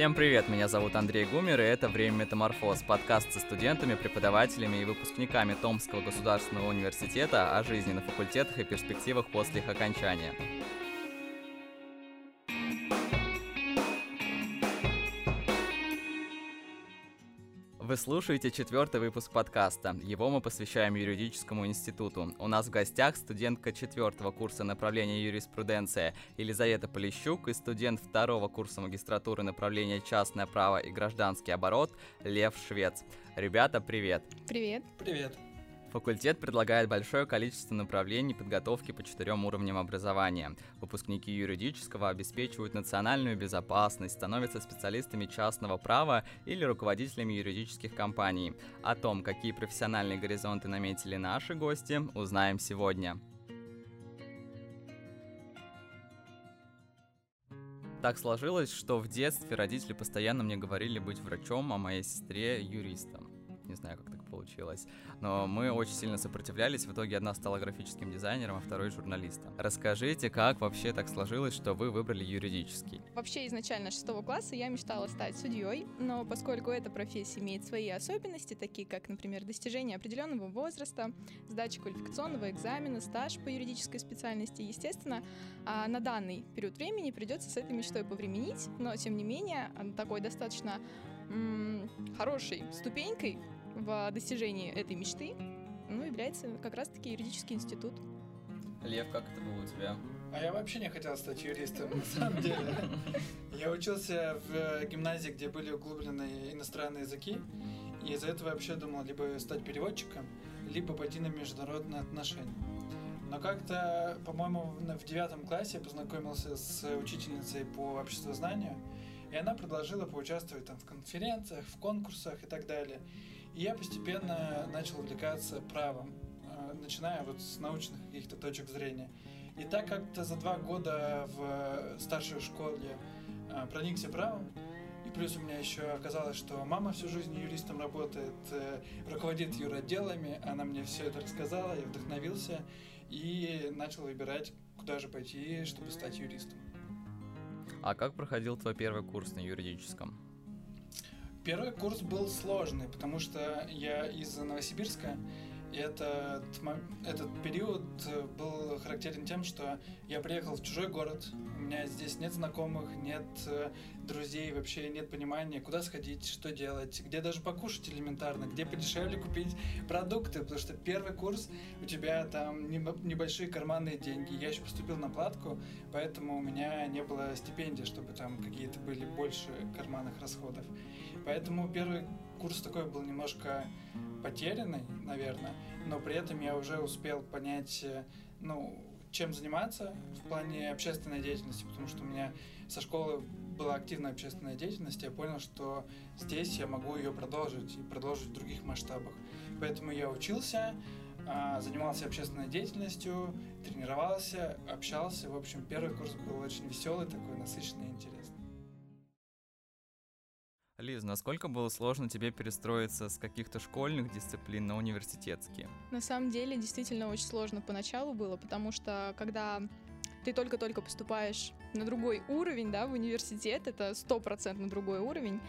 Всем привет, меня зовут Андрей Гумер, и это «Время метаморфоз», подкаст со студентами, преподавателями и выпускниками Томского государственного университета о жизни на факультетах и перспективах после их окончания. Вы слушаете четвертый выпуск подкаста. Его мы посвящаем юридическому институту. У нас в гостях студентка четвертого курса направления юриспруденция Елизавета Полищук и студент второго курса магистратуры направления частное право и гражданский оборот Лев Швец. Ребята, привет! Привет! Привет! Факультет предлагает большое количество направлений подготовки по четырем уровням образования. Выпускники юридического обеспечивают национальную безопасность, становятся специалистами частного права или руководителями юридических компаний. О том, какие профессиональные горизонты наметили наши гости, узнаем сегодня. Так сложилось, что в детстве родители постоянно мне говорили быть врачом, а моей сестре юристом. Не знаю, как так получилось. Но мы очень сильно сопротивлялись. В итоге одна стала графическим дизайнером, а второй журналистом. Расскажите, как вообще так сложилось, что вы выбрали юридический? Вообще изначально шестого класса я мечтала стать судьей, но поскольку эта профессия имеет свои особенности, такие как, например, достижение определенного возраста, сдача квалификационного экзамена, стаж по юридической специальности, естественно, а на данный период времени придется с этой мечтой повременить, но тем не менее такой достаточно хорошей ступенькой в достижении этой мечты ну, является как раз-таки юридический институт. Лев, как это было у тебя? А я вообще не хотел стать юристом, на самом деле. Я учился в гимназии, где были углублены иностранные языки, и из-за этого вообще думал либо стать переводчиком, либо пойти на международные отношения. Но как-то, по-моему, в девятом классе я познакомился с учительницей по обществознанию, и она предложила поучаствовать там в конференциях, в конкурсах и так далее. И я постепенно начал увлекаться правом, э, начиная вот с научных каких-то точек зрения. И так как-то за два года в старшей школе э, проникся правом, и плюс у меня еще оказалось, что мама всю жизнь юристом работает, э, руководит юротделами, она мне все это рассказала, я вдохновился и начал выбирать, куда же пойти, чтобы стать юристом. А как проходил твой первый курс на юридическом? Первый курс был сложный, потому что я из Новосибирска, и этот, этот период был характерен тем, что я приехал в чужой город, у меня здесь нет знакомых, нет э, друзей, вообще нет понимания, куда сходить, что делать, где даже покушать элементарно, где подешевле купить продукты, потому что первый курс у тебя там небольшие карманные деньги. Я еще поступил на платку, поэтому у меня не было стипендий, чтобы там какие-то были больше карманных расходов. Поэтому первый курс такой был немножко потерянный, наверное, но при этом я уже успел понять, э, ну, чем заниматься в плане общественной деятельности, потому что у меня со школы была активная общественная деятельность, я понял, что здесь я могу ее продолжить и продолжить в других масштабах. Поэтому я учился, а, занимался общественной деятельностью, тренировался, общался. В общем, первый курс был очень веселый, такой насыщенный и интересный. Лиз, насколько было сложно тебе перестроиться с каких-то школьных дисциплин на университетские? На самом деле, действительно очень сложно поначалу было, потому что когда ты только-только поступаешь на другой уровень, да, в университет, это стопроцентно другой уровень,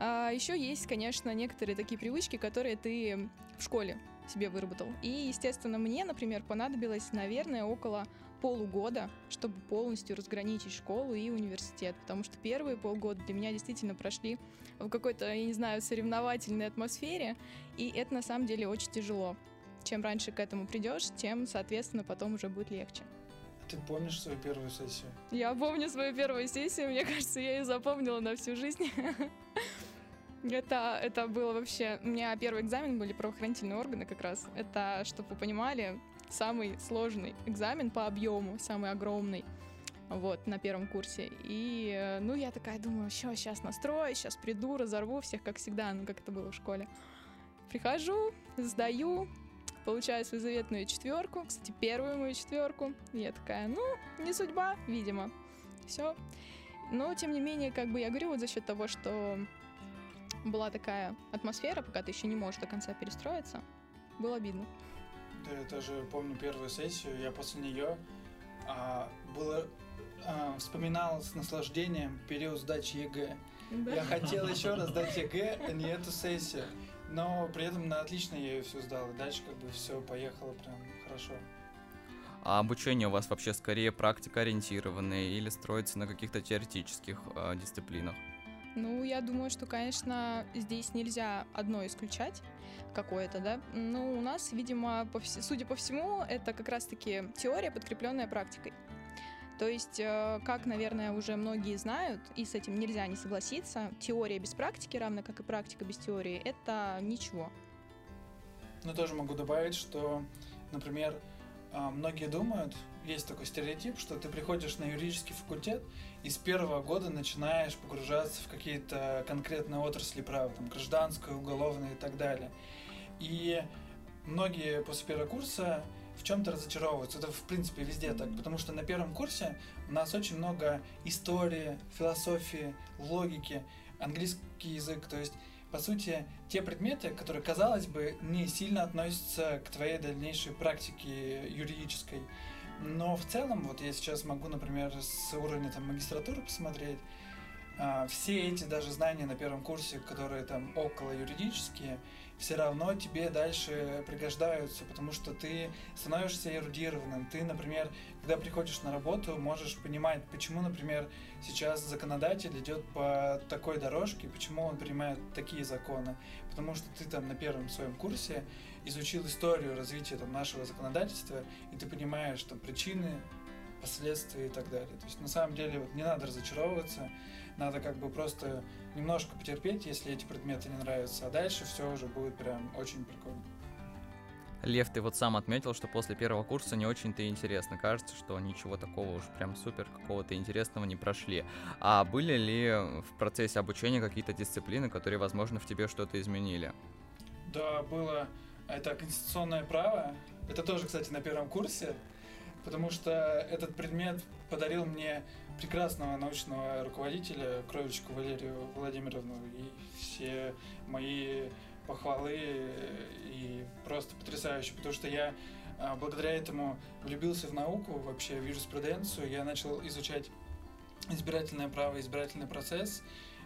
а еще есть, конечно, некоторые такие привычки, которые ты в школе себе выработал. И, естественно, мне, например, понадобилось, наверное, около полугода, чтобы полностью разграничить школу и университет, потому что первые полгода для меня действительно прошли в какой-то, я не знаю, соревновательной атмосфере, и это на самом деле очень тяжело. Чем раньше к этому придешь, тем, соответственно, потом уже будет легче. Ты помнишь свою первую сессию? Я помню свою первую сессию, мне кажется, я ее запомнила на всю жизнь. Это, это было вообще... У меня первый экзамен были правоохранительные органы как раз. Это, чтобы вы понимали, самый сложный экзамен по объему, самый огромный вот, на первом курсе. И, э, ну, я такая думаю, что, сейчас настрою, сейчас приду, разорву всех, как всегда, ну, как это было в школе. Прихожу, сдаю, получаю свою заветную четверку, кстати, первую мою четверку. И я такая, ну, не судьба, видимо. Все. Но, тем не менее, как бы я говорю, вот за счет того, что была такая атмосфера, пока ты еще не можешь до конца перестроиться, было обидно. Я тоже помню первую сессию, я после нее а, было, а, вспоминал с наслаждением период сдачи ЕГЭ. Да? Я хотел еще раз сдать ЕГЭ, а не эту сессию. Но при этом на отлично я ее все сдал. И дальше как бы все поехало прям хорошо. А обучение у вас вообще скорее практикоориентированное или строится на каких-то теоретических э, дисциплинах? Ну, я думаю, что, конечно, здесь нельзя одно исключать какое-то, да. Но у нас, видимо, по вс- судя по всему, это как раз-таки теория, подкрепленная практикой. То есть, э, как, наверное, уже многие знают, и с этим нельзя не согласиться, теория без практики, равно как и практика без теории, это ничего. Ну, тоже могу добавить, что, например, а, многие думают, есть такой стереотип, что ты приходишь на юридический факультет и с первого года начинаешь погружаться в какие-то конкретные отрасли права, там, гражданское, уголовное и так далее. И многие после первого курса в чем-то разочаровываются. Это, в принципе, везде так, потому что на первом курсе у нас очень много истории, философии, логики, английский язык, то есть по сути, те предметы, которые, казалось бы, не сильно относятся к твоей дальнейшей практике юридической. Но в целом, вот я сейчас могу, например, с уровня там, магистратуры посмотреть, а, все эти даже знания на первом курсе, которые там около юридические, все равно тебе дальше пригождаются, потому что ты становишься эрудированным. Ты, например, когда приходишь на работу, можешь понимать, почему, например, сейчас законодатель идет по такой дорожке, почему он принимает такие законы. Потому что ты там на первом своем курсе изучил историю развития там, нашего законодательства, и ты понимаешь там причины, последствия и так далее. То есть на самом деле вот, не надо разочаровываться, надо как бы просто немножко потерпеть, если эти предметы не нравятся, а дальше все уже будет прям очень прикольно. Лев, ты вот сам отметил, что после первого курса не очень-то интересно. Кажется, что ничего такого уж прям супер какого-то интересного не прошли. А были ли в процессе обучения какие-то дисциплины, которые, возможно, в тебе что-то изменили? Да, было. Это конституционное право. Это тоже, кстати, на первом курсе, потому что этот предмет подарил мне прекрасного научного руководителя Кровичку Валерию Владимировну и все мои похвалы и просто потрясающе, потому что я а, благодаря этому влюбился в науку, вообще в юриспруденцию, я начал изучать избирательное право, избирательный процесс,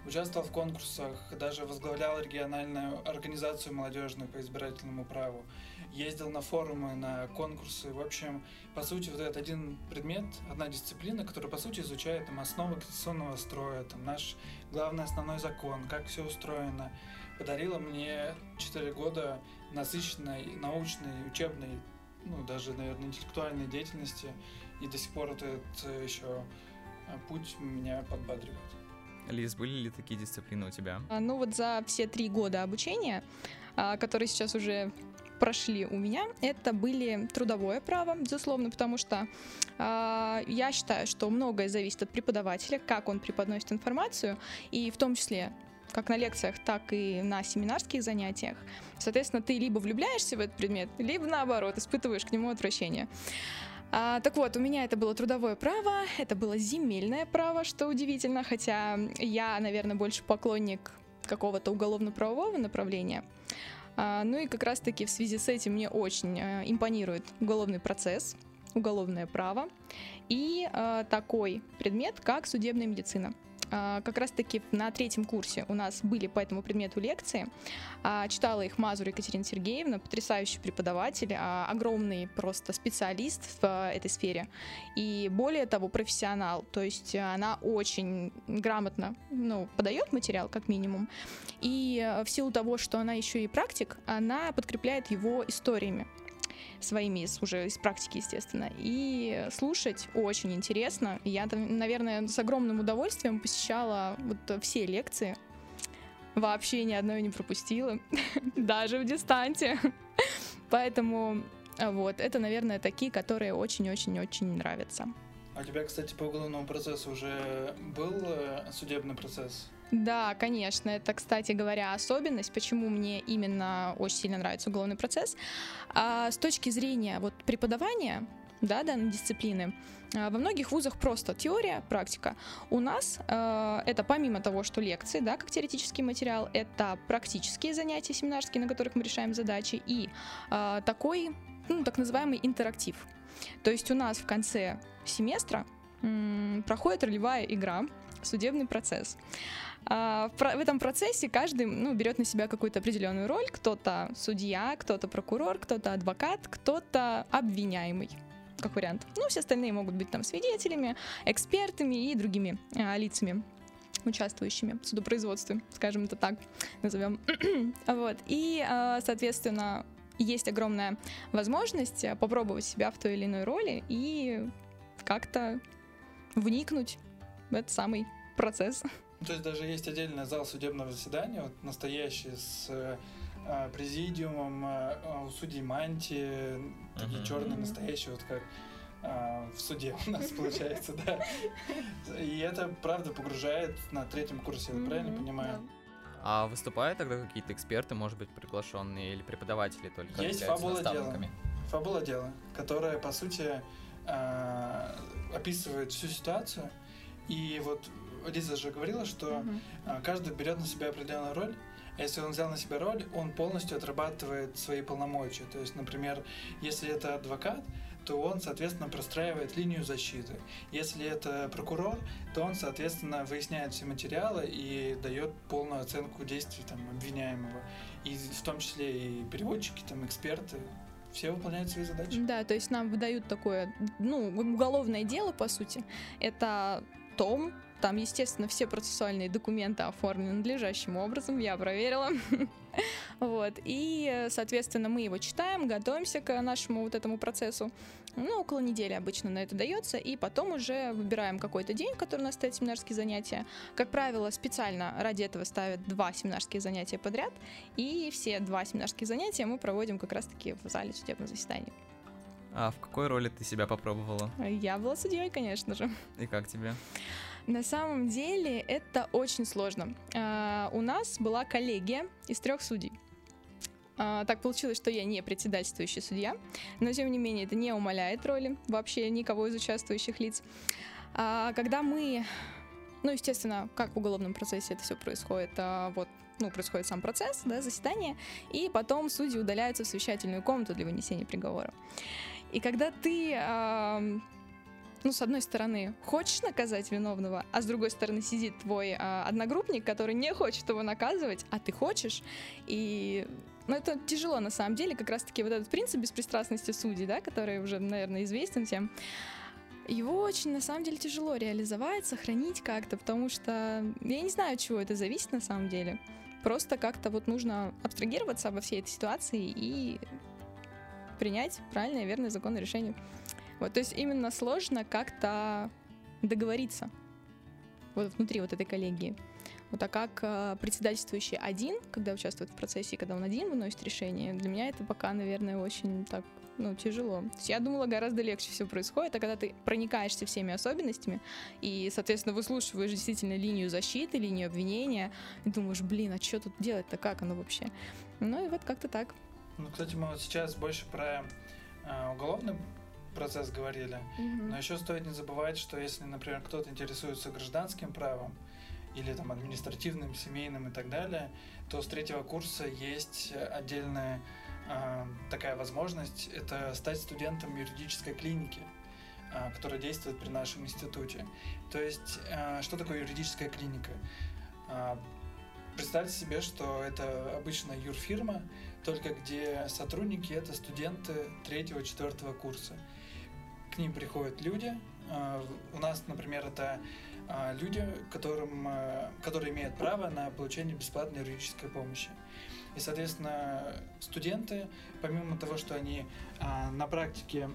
участвовал в конкурсах, даже возглавлял региональную организацию молодежную по избирательному праву ездил на форумы, на конкурсы. В общем, по сути, вот этот один предмет, одна дисциплина, которая, по сути, изучает там, основы конституционного строя, там, наш главный основной закон, как все устроено, подарила мне 4 года насыщенной научной, учебной, ну, даже, наверное, интеллектуальной деятельности. И до сих пор этот э, еще э, путь меня подбадривает. Лиз, были ли такие дисциплины у тебя? А, ну вот за все три года обучения, а, которые сейчас уже прошли у меня, это были трудовое право, безусловно, потому что э, я считаю, что многое зависит от преподавателя, как он преподносит информацию, и в том числе как на лекциях, так и на семинарских занятиях. Соответственно, ты либо влюбляешься в этот предмет, либо наоборот, испытываешь к нему отвращение. А, так вот, у меня это было трудовое право, это было земельное право, что удивительно, хотя я, наверное, больше поклонник какого-то уголовно-правового направления. А, ну и как раз-таки в связи с этим мне очень э, импонирует уголовный процесс, уголовное право и э, такой предмет, как судебная медицина. А, как раз-таки на третьем курсе у нас были по этому предмету лекции. А, читала их Мазур Екатерина Сергеевна, потрясающий преподаватель, а, огромный просто специалист в этой сфере. И более того, профессионал. То есть она очень грамотно ну, подает материал, как минимум. И в силу того, что она еще и практик, она подкрепляет его историями своими из, уже из практики, естественно. И слушать очень интересно. Я, наверное, с огромным удовольствием посещала вот все лекции. Вообще ни одной не пропустила, даже в дистанте. Поэтому вот, это, наверное, такие, которые очень-очень-очень нравятся. А у тебя, кстати, по уголовному процессу уже был э, судебный процесс? Да, конечно. Это, кстати говоря, особенность, почему мне именно очень сильно нравится уголовный процесс. А с точки зрения вот, преподавания да, данной дисциплины, а, во многих вузах просто теория, практика. У нас э, это помимо того, что лекции, да, как теоретический материал, это практические занятия семинарские, на которых мы решаем задачи, и э, такой, ну, так называемый интерактив. То есть у нас в конце семестра проходит ролевая игра «Судебный процесс». А, в этом процессе каждый ну, берет на себя какую-то определенную роль. Кто-то судья, кто-то прокурор, кто-то адвокат, кто-то обвиняемый как вариант. Ну, все остальные могут быть там свидетелями, экспертами и другими а, лицами участвующими в судопроизводстве, скажем это так, назовем. вот. И, а, соответственно, есть огромная возможность попробовать себя в той или иной роли и как-то вникнуть в этот самый процесс. То есть даже есть отдельный зал судебного заседания, вот настоящий с э, президиумом, э, у судей мантии, такие uh-huh. черные, настоящие, вот как э, в суде у нас получается, да. И это, правда, погружает на третьем курсе, я правильно понимаю? А выступают тогда какие-то эксперты, может быть, приглашенные или преподаватели только? Есть фабула дела. Фабула дела, которая, по сути, э, описывает всю ситуацию. И вот Лиза же говорила, что угу. каждый берет на себя определенную роль. А если он взял на себя роль, он полностью отрабатывает свои полномочия. То есть, например, если это адвокат, то он, соответственно, простраивает линию защиты. Если это прокурор, то он, соответственно, выясняет все материалы и дает полную оценку действий там, обвиняемого. И в том числе и переводчики, там, эксперты, все выполняют свои задачи. Да, то есть нам выдают такое, ну, уголовное дело, по сути. Это том, там, естественно, все процессуальные документы оформлены надлежащим образом, я проверила. Вот. И, соответственно, мы его читаем, готовимся к нашему вот этому процессу. Ну, около недели обычно на это дается, и потом уже выбираем какой-то день, в который у нас стоят семинарские занятия. Как правило, специально ради этого ставят два семинарские занятия подряд, и все два семинарские занятия мы проводим как раз-таки в зале судебного заседания. А в какой роли ты себя попробовала? Я была судьей, конечно же. И как тебе? На самом деле это очень сложно. А, у нас была коллегия из трех судей. А, так получилось, что я не председательствующий судья, но тем не менее это не умаляет роли вообще никого из участвующих лиц. А, когда мы, ну, естественно, как в уголовном процессе это все происходит, вот ну, происходит сам процесс, да, заседание, и потом судьи удаляются в совещательную комнату для вынесения приговора. И когда ты ну, с одной стороны, хочешь наказать виновного, а с другой стороны сидит твой а, одногруппник, который не хочет его наказывать, а ты хочешь. И ну, это тяжело на самом деле, как раз-таки вот этот принцип беспристрастности судей, да, который уже, наверное, известен всем. Его очень, на самом деле, тяжело реализовать, сохранить как-то, потому что я не знаю, от чего это зависит на самом деле. Просто как-то вот нужно абстрагироваться обо всей этой ситуации и принять правильное, верное, законное решение. Вот, то есть именно сложно как-то договориться вот внутри вот этой коллегии. Вот, а как э, председательствующий один, когда участвует в процессе, когда он один выносит решение, для меня это пока, наверное, очень так, ну, тяжело. То есть я думала, гораздо легче все происходит, а когда ты проникаешься всеми особенностями и, соответственно, выслушиваешь действительно линию защиты, линию обвинения, и думаешь, блин, а что тут делать-то, как оно вообще? Ну и вот как-то так. Ну, кстати, мы вот сейчас больше про э, уголовный процесс говорили. Mm-hmm. Но еще стоит не забывать, что если, например, кто-то интересуется гражданским правом или там административным, семейным и так далее, то с третьего курса есть отдельная э, такая возможность, это стать студентом юридической клиники э, которая действует при нашем институте. То есть, э, что такое юридическая клиника? Представьте себе, что это обычная юрфирма, только где сотрудники это студенты третьего-четвертого курса к ним приходят люди. А, у нас, например, это а, люди, которым, а, которые имеют право на получение бесплатной юридической помощи. И, соответственно, студенты, помимо того, что они на практике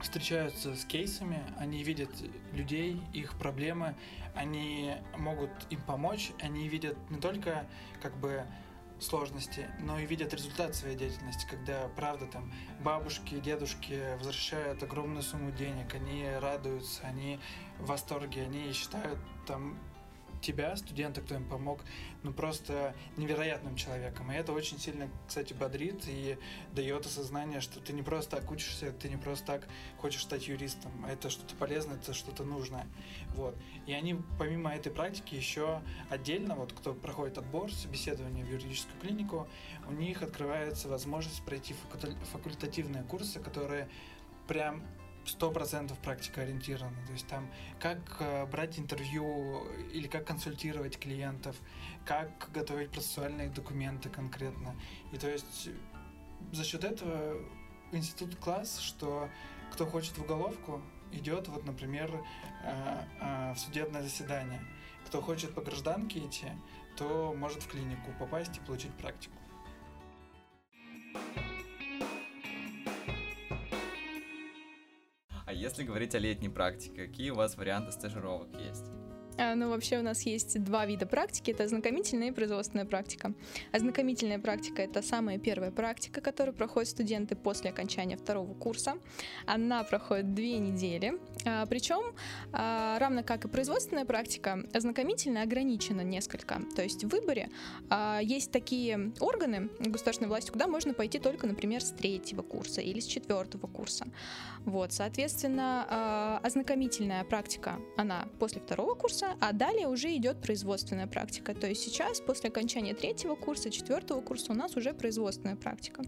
встречаются с кейсами, они видят людей, их проблемы, они могут им помочь, они видят не только как бы сложности, но и видят результат своей деятельности, когда, правда, там бабушки, дедушки возвращают огромную сумму денег, они радуются, они в восторге, они считают там тебя, студента, кто им помог, ну просто невероятным человеком. И это очень сильно, кстати, бодрит и дает осознание, что ты не просто так учишься, ты не просто так хочешь стать юристом. Это что-то полезное, это что-то нужное. Вот. И они, помимо этой практики, еще отдельно, вот кто проходит отбор, собеседование в юридическую клинику, у них открывается возможность пройти факультативные курсы, которые прям сто процентов практика ориентирована. То есть там как э, брать интервью или как консультировать клиентов, как готовить процессуальные документы конкретно. И то есть за счет этого институт класс, что кто хочет в уголовку, идет, вот, например, э, э, в судебное заседание. Кто хочет по гражданке идти, то может в клинику попасть и получить практику. А если говорить о летней практике, какие у вас варианты стажировок есть? А, ну, вообще у нас есть два вида практики. Это ознакомительная и производственная практика. Ознакомительная практика — это самая первая практика, которую проходят студенты после окончания второго курса. Она проходит две недели. А, причем, а, равно как и производственная практика, ознакомительная ограничена несколько. То есть в выборе есть такие органы государственной власти, куда можно пойти только, например, с третьего курса или с четвертого курса. Вот, соответственно, ознакомительная практика, она после второго курса, а далее уже идет производственная практика. То есть сейчас, после окончания третьего курса, четвертого курса, у нас уже производственная практика.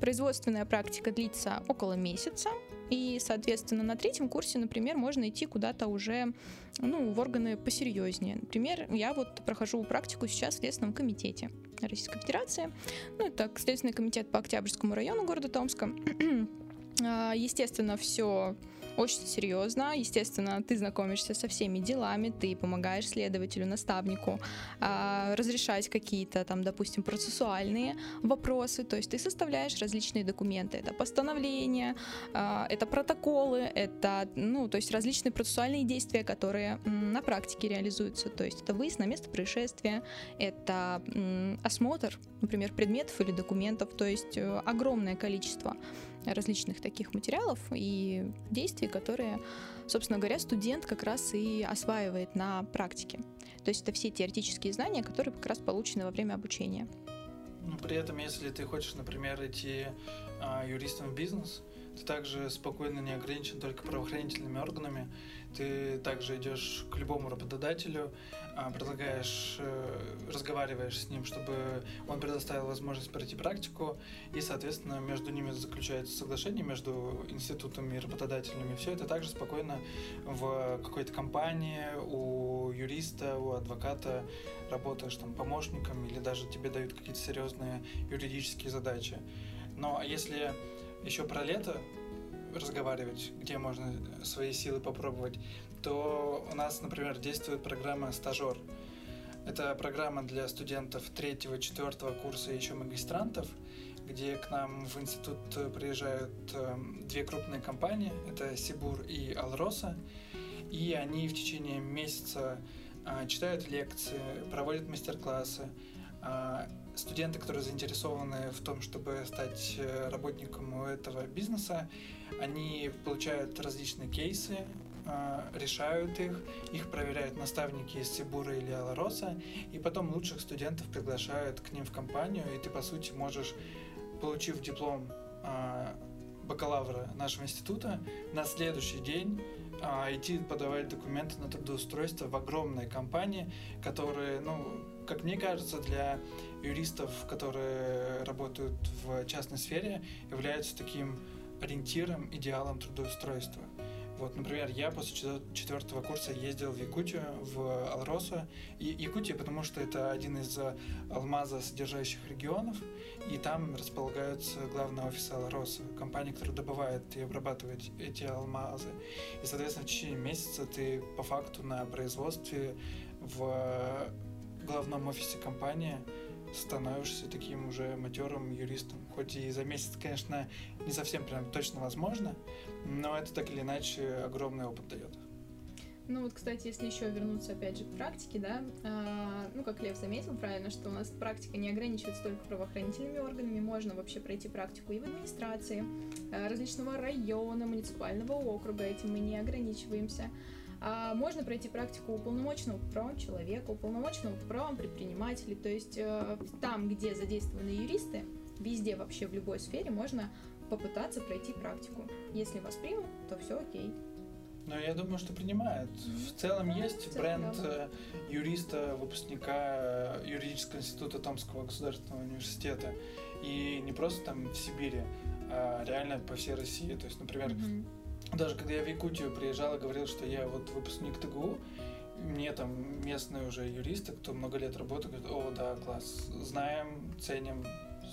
Производственная практика длится около месяца, и, соответственно, на третьем курсе, например, можно идти куда-то уже ну, в органы посерьезнее. Например, я вот прохожу практику сейчас в Следственном комитете Российской Федерации. Ну, это Следственный комитет по Октябрьскому району города Томска. А, естественно, все очень серьезно. Естественно, ты знакомишься со всеми делами, ты помогаешь следователю, наставнику а, разрешать какие-то там, допустим, процессуальные вопросы. То есть ты составляешь различные документы. Это постановления, а, это протоколы, это, ну, то есть различные процессуальные действия, которые на практике реализуются. То есть это выезд на место происшествия, это осмотр, например, предметов или документов. То есть э, огромное количество различных таких материалов и действий, которые, собственно говоря, студент как раз и осваивает на практике. То есть это все теоретические знания, которые как раз получены во время обучения. Ну, при этом, если ты хочешь, например, идти а, юристом в бизнес, ты также спокойно не ограничен только правоохранительными органами. Ты также идешь к любому работодателю, предлагаешь, э, разговариваешь с ним, чтобы он предоставил возможность пройти практику, и, соответственно, между ними заключается соглашение между институтами и работодателями. Все это также спокойно в какой-то компании, у юриста, у адвоката работаешь там помощником или даже тебе дают какие-то серьезные юридические задачи. Но если еще про лето разговаривать, где можно свои силы попробовать, то у нас, например, действует программа «Стажер». Это программа для студентов третьего, четвертого курса и еще магистрантов, где к нам в институт приезжают эм, две крупные компании, это Сибур и Алроса, и они в течение месяца а, читают лекции, проводят мастер-классы, студенты, которые заинтересованы в том, чтобы стать э, работником этого бизнеса, они получают различные кейсы, а, решают их, их проверяют наставники из Сибура или Алароса, и потом лучших студентов приглашают к ним в компанию, и ты, по сути, можешь, получив диплом а, бакалавра нашего института, на следующий день а, идти подавать документы на трудоустройство в огромной компании, которые, ну, как мне кажется, для юристов, которые работают в частной сфере, являются таким ориентиром, идеалом трудоустройства. Вот, например, я после четвертого курса ездил в Якутию, в Алросу. И Якутия, потому что это один из алмаза содержащих регионов, и там располагаются главные офисы Алроса, компании, которая добывает и обрабатывает эти алмазы. И, соответственно, в течение месяца ты по факту на производстве в главном офисе компании становишься таким уже матерым юристом. Хоть и за месяц, конечно, не совсем прям точно возможно, но это так или иначе огромный опыт дает. Ну вот, кстати, если еще вернуться опять же к практике, да, э, ну как Лев заметил правильно, что у нас практика не ограничивается только правоохранительными органами, можно вообще пройти практику и в администрации э, различного района, муниципального округа, этим мы не ограничиваемся. А можно пройти практику уполномоченного по правам человека, уполномоченного по правам предпринимателей. То есть э, там, где задействованы юристы, везде вообще в любой сфере можно попытаться пройти практику. Если вас примут, то все окей. Но я думаю, что принимают. В целом есть в целом, бренд да. Э, юриста, выпускника э, юридического института Томского государственного университета. И не просто там в Сибири, а реально по всей России. То есть, например, mm-hmm даже когда я в Якутию приезжал и говорил, что я вот выпускник ТГУ, мне там местные уже юристы, кто много лет работает, говорят, о, да, класс, знаем, ценим,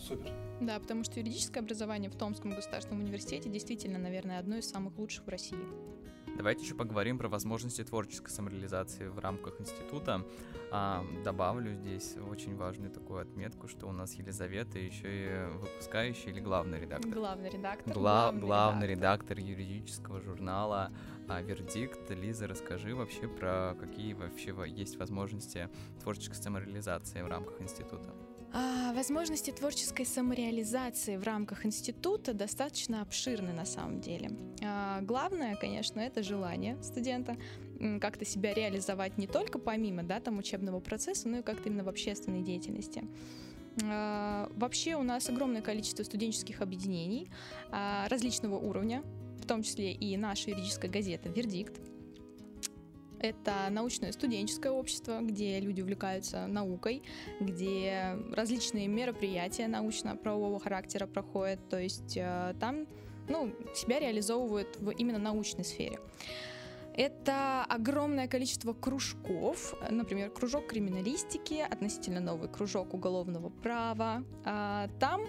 супер. Да, потому что юридическое образование в Томском государственном университете действительно, наверное, одно из самых лучших в России. Давайте еще поговорим про возможности творческой самореализации в рамках института. А, добавлю здесь очень важную такую отметку, что у нас Елизавета еще и выпускающий или главный редактор. Главный редактор. Гла- главный, главный редактор. редактор юридического журнала а, «Вердикт». Лиза, расскажи вообще про какие вообще есть возможности творческой самореализации в рамках института. А, возможности творческой самореализации в рамках института достаточно обширны на самом деле. А, главное, конечно, это желание студента как-то себя реализовать не только помимо да, там, учебного процесса, но и как-то именно в общественной деятельности. А, вообще у нас огромное количество студенческих объединений различного уровня, в том числе и наша юридическая газета «Вердикт», это научное студенческое общество, где люди увлекаются наукой, где различные мероприятия научно-правового характера проходят, то есть э, там ну, себя реализовывают в именно научной сфере. Это огромное количество кружков, например, кружок криминалистики, относительно новый кружок уголовного права. А, там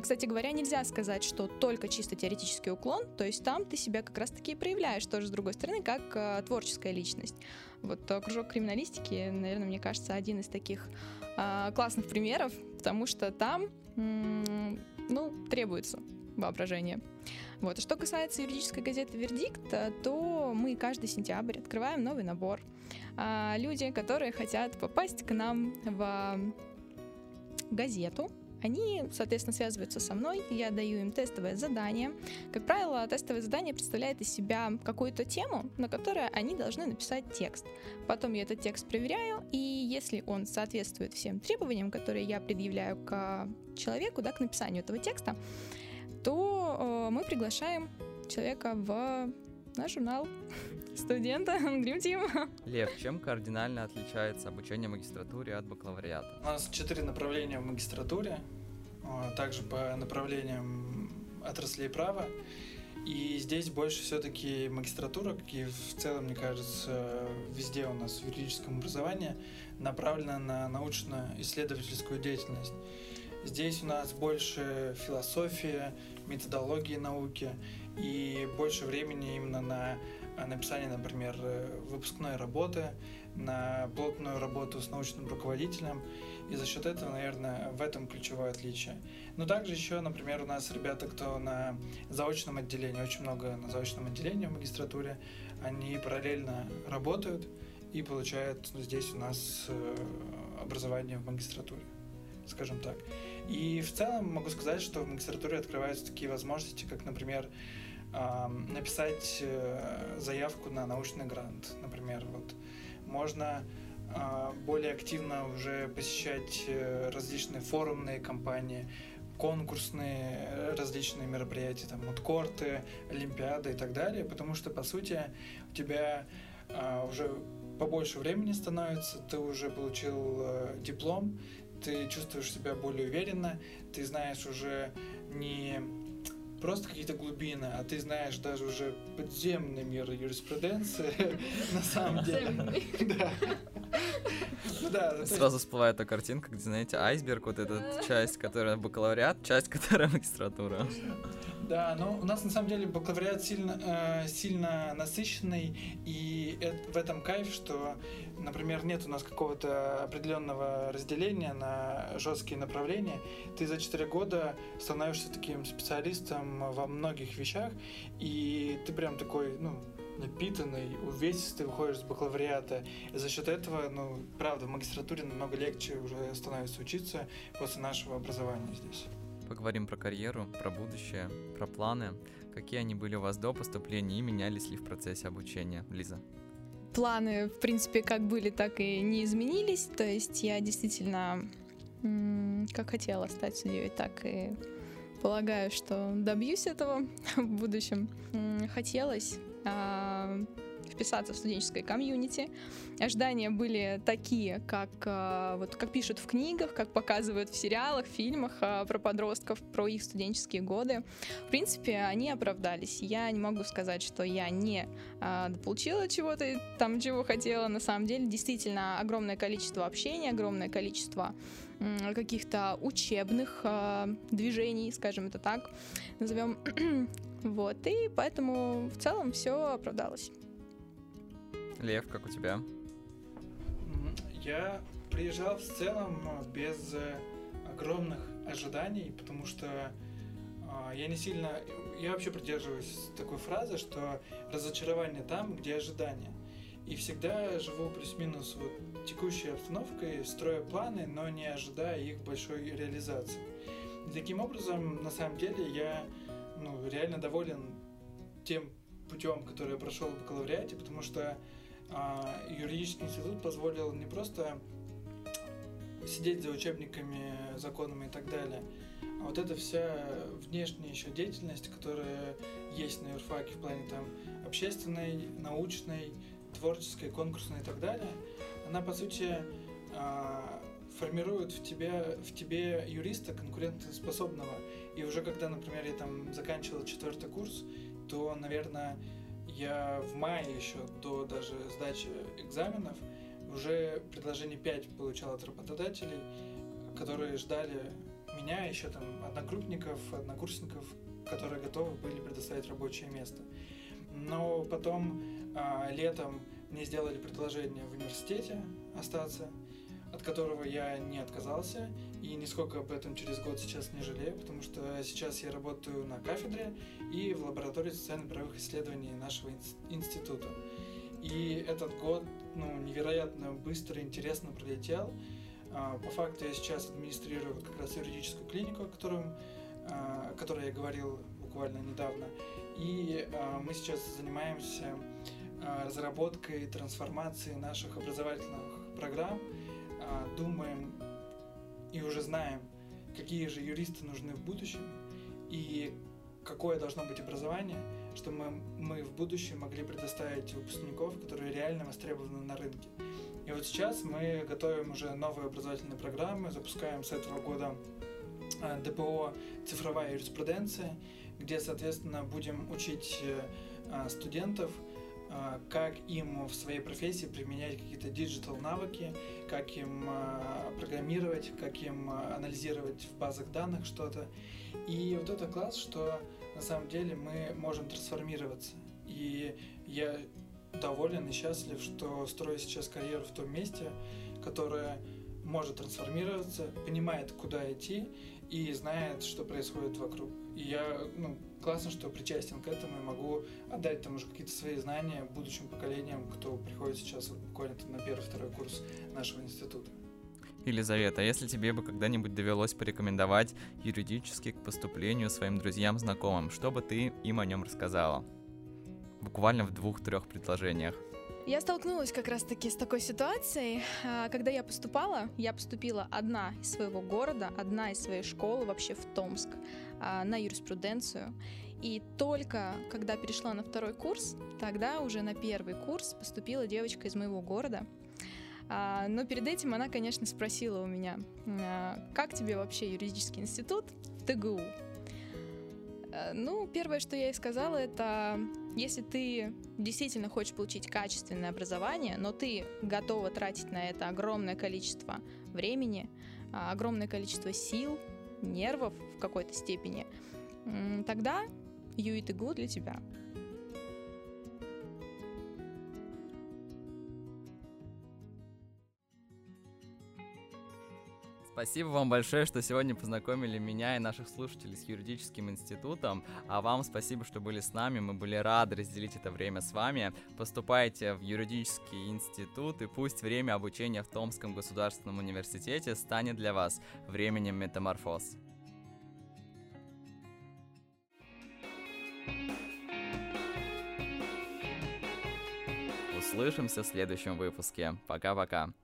кстати говоря, нельзя сказать, что только чисто теоретический уклон, то есть там ты себя как раз-таки проявляешь тоже с другой стороны, как э, творческая личность. Вот э, кружок криминалистики, наверное, мне кажется, один из таких э, классных примеров, потому что там, ну, требуется воображение. Вот. А что касается юридической газеты «Вердикт», то мы каждый сентябрь открываем новый набор. А, люди, которые хотят попасть к нам в газету, они, соответственно, связываются со мной, я даю им тестовое задание. Как правило, тестовое задание представляет из себя какую-то тему, на которой они должны написать текст. Потом я этот текст проверяю, и если он соответствует всем требованиям, которые я предъявляю к человеку, да, к написанию этого текста, то э, мы приглашаем человека в наш журнал студента Dream Team. Лев, чем кардинально отличается обучение в магистратуре от бакалавриата? У нас четыре направления в магистратуре, а, также по направлениям отраслей права. И здесь больше все-таки магистратура, как и в целом, мне кажется, везде у нас в юридическом образовании, направлена на научно-исследовательскую деятельность. Здесь у нас больше философия, методологии науки и больше времени именно на написание, например, э, выпускной работы, на плотную работу с научным руководителем. И за счет этого, наверное, в этом ключевое отличие. Но также еще, например, у нас ребята, кто на заочном отделении, очень много на заочном отделении в магистратуре, они параллельно работают и получают здесь у нас э, образование в магистратуре, скажем так. И в целом могу сказать, что в магистратуре открываются такие возможности, как, например, написать э, заявку на научный грант, например, вот можно а, более активно уже посещать э, различные форумные кампании, конкурсные э, различные мероприятия, там, вот корты, олимпиады и так далее, потому что, по сути, у тебя а, уже побольше времени становится, ты уже получил диплом, ты чувствуешь себя более уверенно, ты знаешь уже не просто какие-то глубины, а ты знаешь даже уже подземный мир юриспруденции на самом деле. Да. Сразу всплывает эта картинка, где, знаете, айсберг, вот эта часть, которая бакалавриат, часть, которая магистратура. Да, но у нас на самом деле бакалавриат сильно, э, сильно насыщенный, и это, в этом кайф, что, например, нет у нас какого-то определенного разделения на жесткие направления. Ты за 4 года становишься таким специалистом во многих вещах, и ты прям такой, ну, напитанный, увесистый выходишь с бакалавриата. И за счет этого, ну, правда, в магистратуре намного легче уже становится учиться после нашего образования здесь. Поговорим про карьеру, про будущее, про планы. Какие они были у вас до поступления и менялись ли в процессе обучения? Лиза. Планы, в принципе, как были, так и не изменились. То есть я действительно как хотела стать судьей, так и полагаю, что добьюсь этого в будущем. Хотелось а, вписаться в студенческое комьюнити. Ожидания были такие, как, э, вот, как пишут в книгах, как показывают в сериалах, фильмах э, про подростков, про их студенческие годы. В принципе, они оправдались. Я не могу сказать, что я не э, получила чего-то там, чего хотела. На самом деле, действительно, огромное количество общения, огромное количество каких-то учебных э, движений, скажем это так, назовем. вот, и поэтому в целом все оправдалось. Лев, как у тебя? Я приезжал в целом без э, огромных ожиданий, потому что э, я не сильно... Я вообще придерживаюсь такой фразы, что разочарование там, где ожидание. И всегда живу плюс-минус вот текущей обстановкой, строя планы, но не ожидая их большой реализации. И таким образом, на самом деле, я ну, реально доволен тем путем, который я прошел в бакалавриате, потому что а, юридический институт позволил не просто сидеть за учебниками, законами и так далее, а вот эта вся внешняя еще деятельность, которая есть на юрфаке в плане там общественной, научной, творческой, конкурсной и так далее, она, по сути, а, формирует в тебе, в тебе юриста конкурентоспособного. И уже когда, например, я там заканчивал четвертый курс, то, наверное, я в мае еще до даже сдачи экзаменов уже предложение 5 получал от работодателей, которые ждали меня, еще там однокрупников, однокурсников, которые готовы были предоставить рабочее место. Но потом а, летом мне сделали предложение в университете остаться, от которого я не отказался, и нисколько об этом через год сейчас не жалею, потому что сейчас я работаю на кафедре и в лаборатории социально-правовых исследований нашего института. И этот год ну, невероятно быстро и интересно пролетел. А, по факту я сейчас администрирую вот как раз юридическую клинику, о, котором, а, о которой я говорил буквально недавно. И а, мы сейчас занимаемся разработкой и трансформацией наших образовательных программ, думаем и уже знаем, какие же юристы нужны в будущем и какое должно быть образование, чтобы мы, мы в будущем могли предоставить выпускников, которые реально востребованы на рынке. И вот сейчас мы готовим уже новые образовательные программы, запускаем с этого года а, ДПО «Цифровая юриспруденция», где, соответственно, будем учить а, студентов – а, как им в своей профессии применять какие-то digital навыки, как им а, программировать, как им а, анализировать в базах данных что-то. И вот это класс, что на самом деле мы можем трансформироваться. И я доволен и счастлив, что строю сейчас карьеру в том месте, которое может трансформироваться, понимает, куда идти и знает, что происходит вокруг. И я, ну, классно, что причастен к этому и могу отдать там уже какие-то свои знания будущим поколениям, кто приходит сейчас вот буквально на первый-второй курс нашего института. Елизавета, если тебе бы когда-нибудь довелось порекомендовать юридически к поступлению своим друзьям-знакомым, что бы ты им о нем рассказала? Буквально в двух-трех предложениях. Я столкнулась как раз-таки с такой ситуацией. А, когда я поступала, я поступила одна из своего города, одна из своей школы вообще в Томск а, на юриспруденцию. И только когда перешла на второй курс, тогда уже на первый курс поступила девочка из моего города. А, но перед этим она, конечно, спросила у меня, как тебе вообще юридический институт в ТГУ? Ну, первое, что я ей сказала, это если ты действительно хочешь получить качественное образование, но ты готова тратить на это огромное количество времени, а, огромное количество сил, нервов в какой-то степени, тогда ЮИТГУ для тебя. Спасибо вам большое, что сегодня познакомили меня и наших слушателей с юридическим институтом. А вам спасибо, что были с нами. Мы были рады разделить это время с вами. Поступайте в юридический институт, и пусть время обучения в Томском государственном университете станет для вас временем метаморфоз. Услышимся в следующем выпуске. Пока-пока.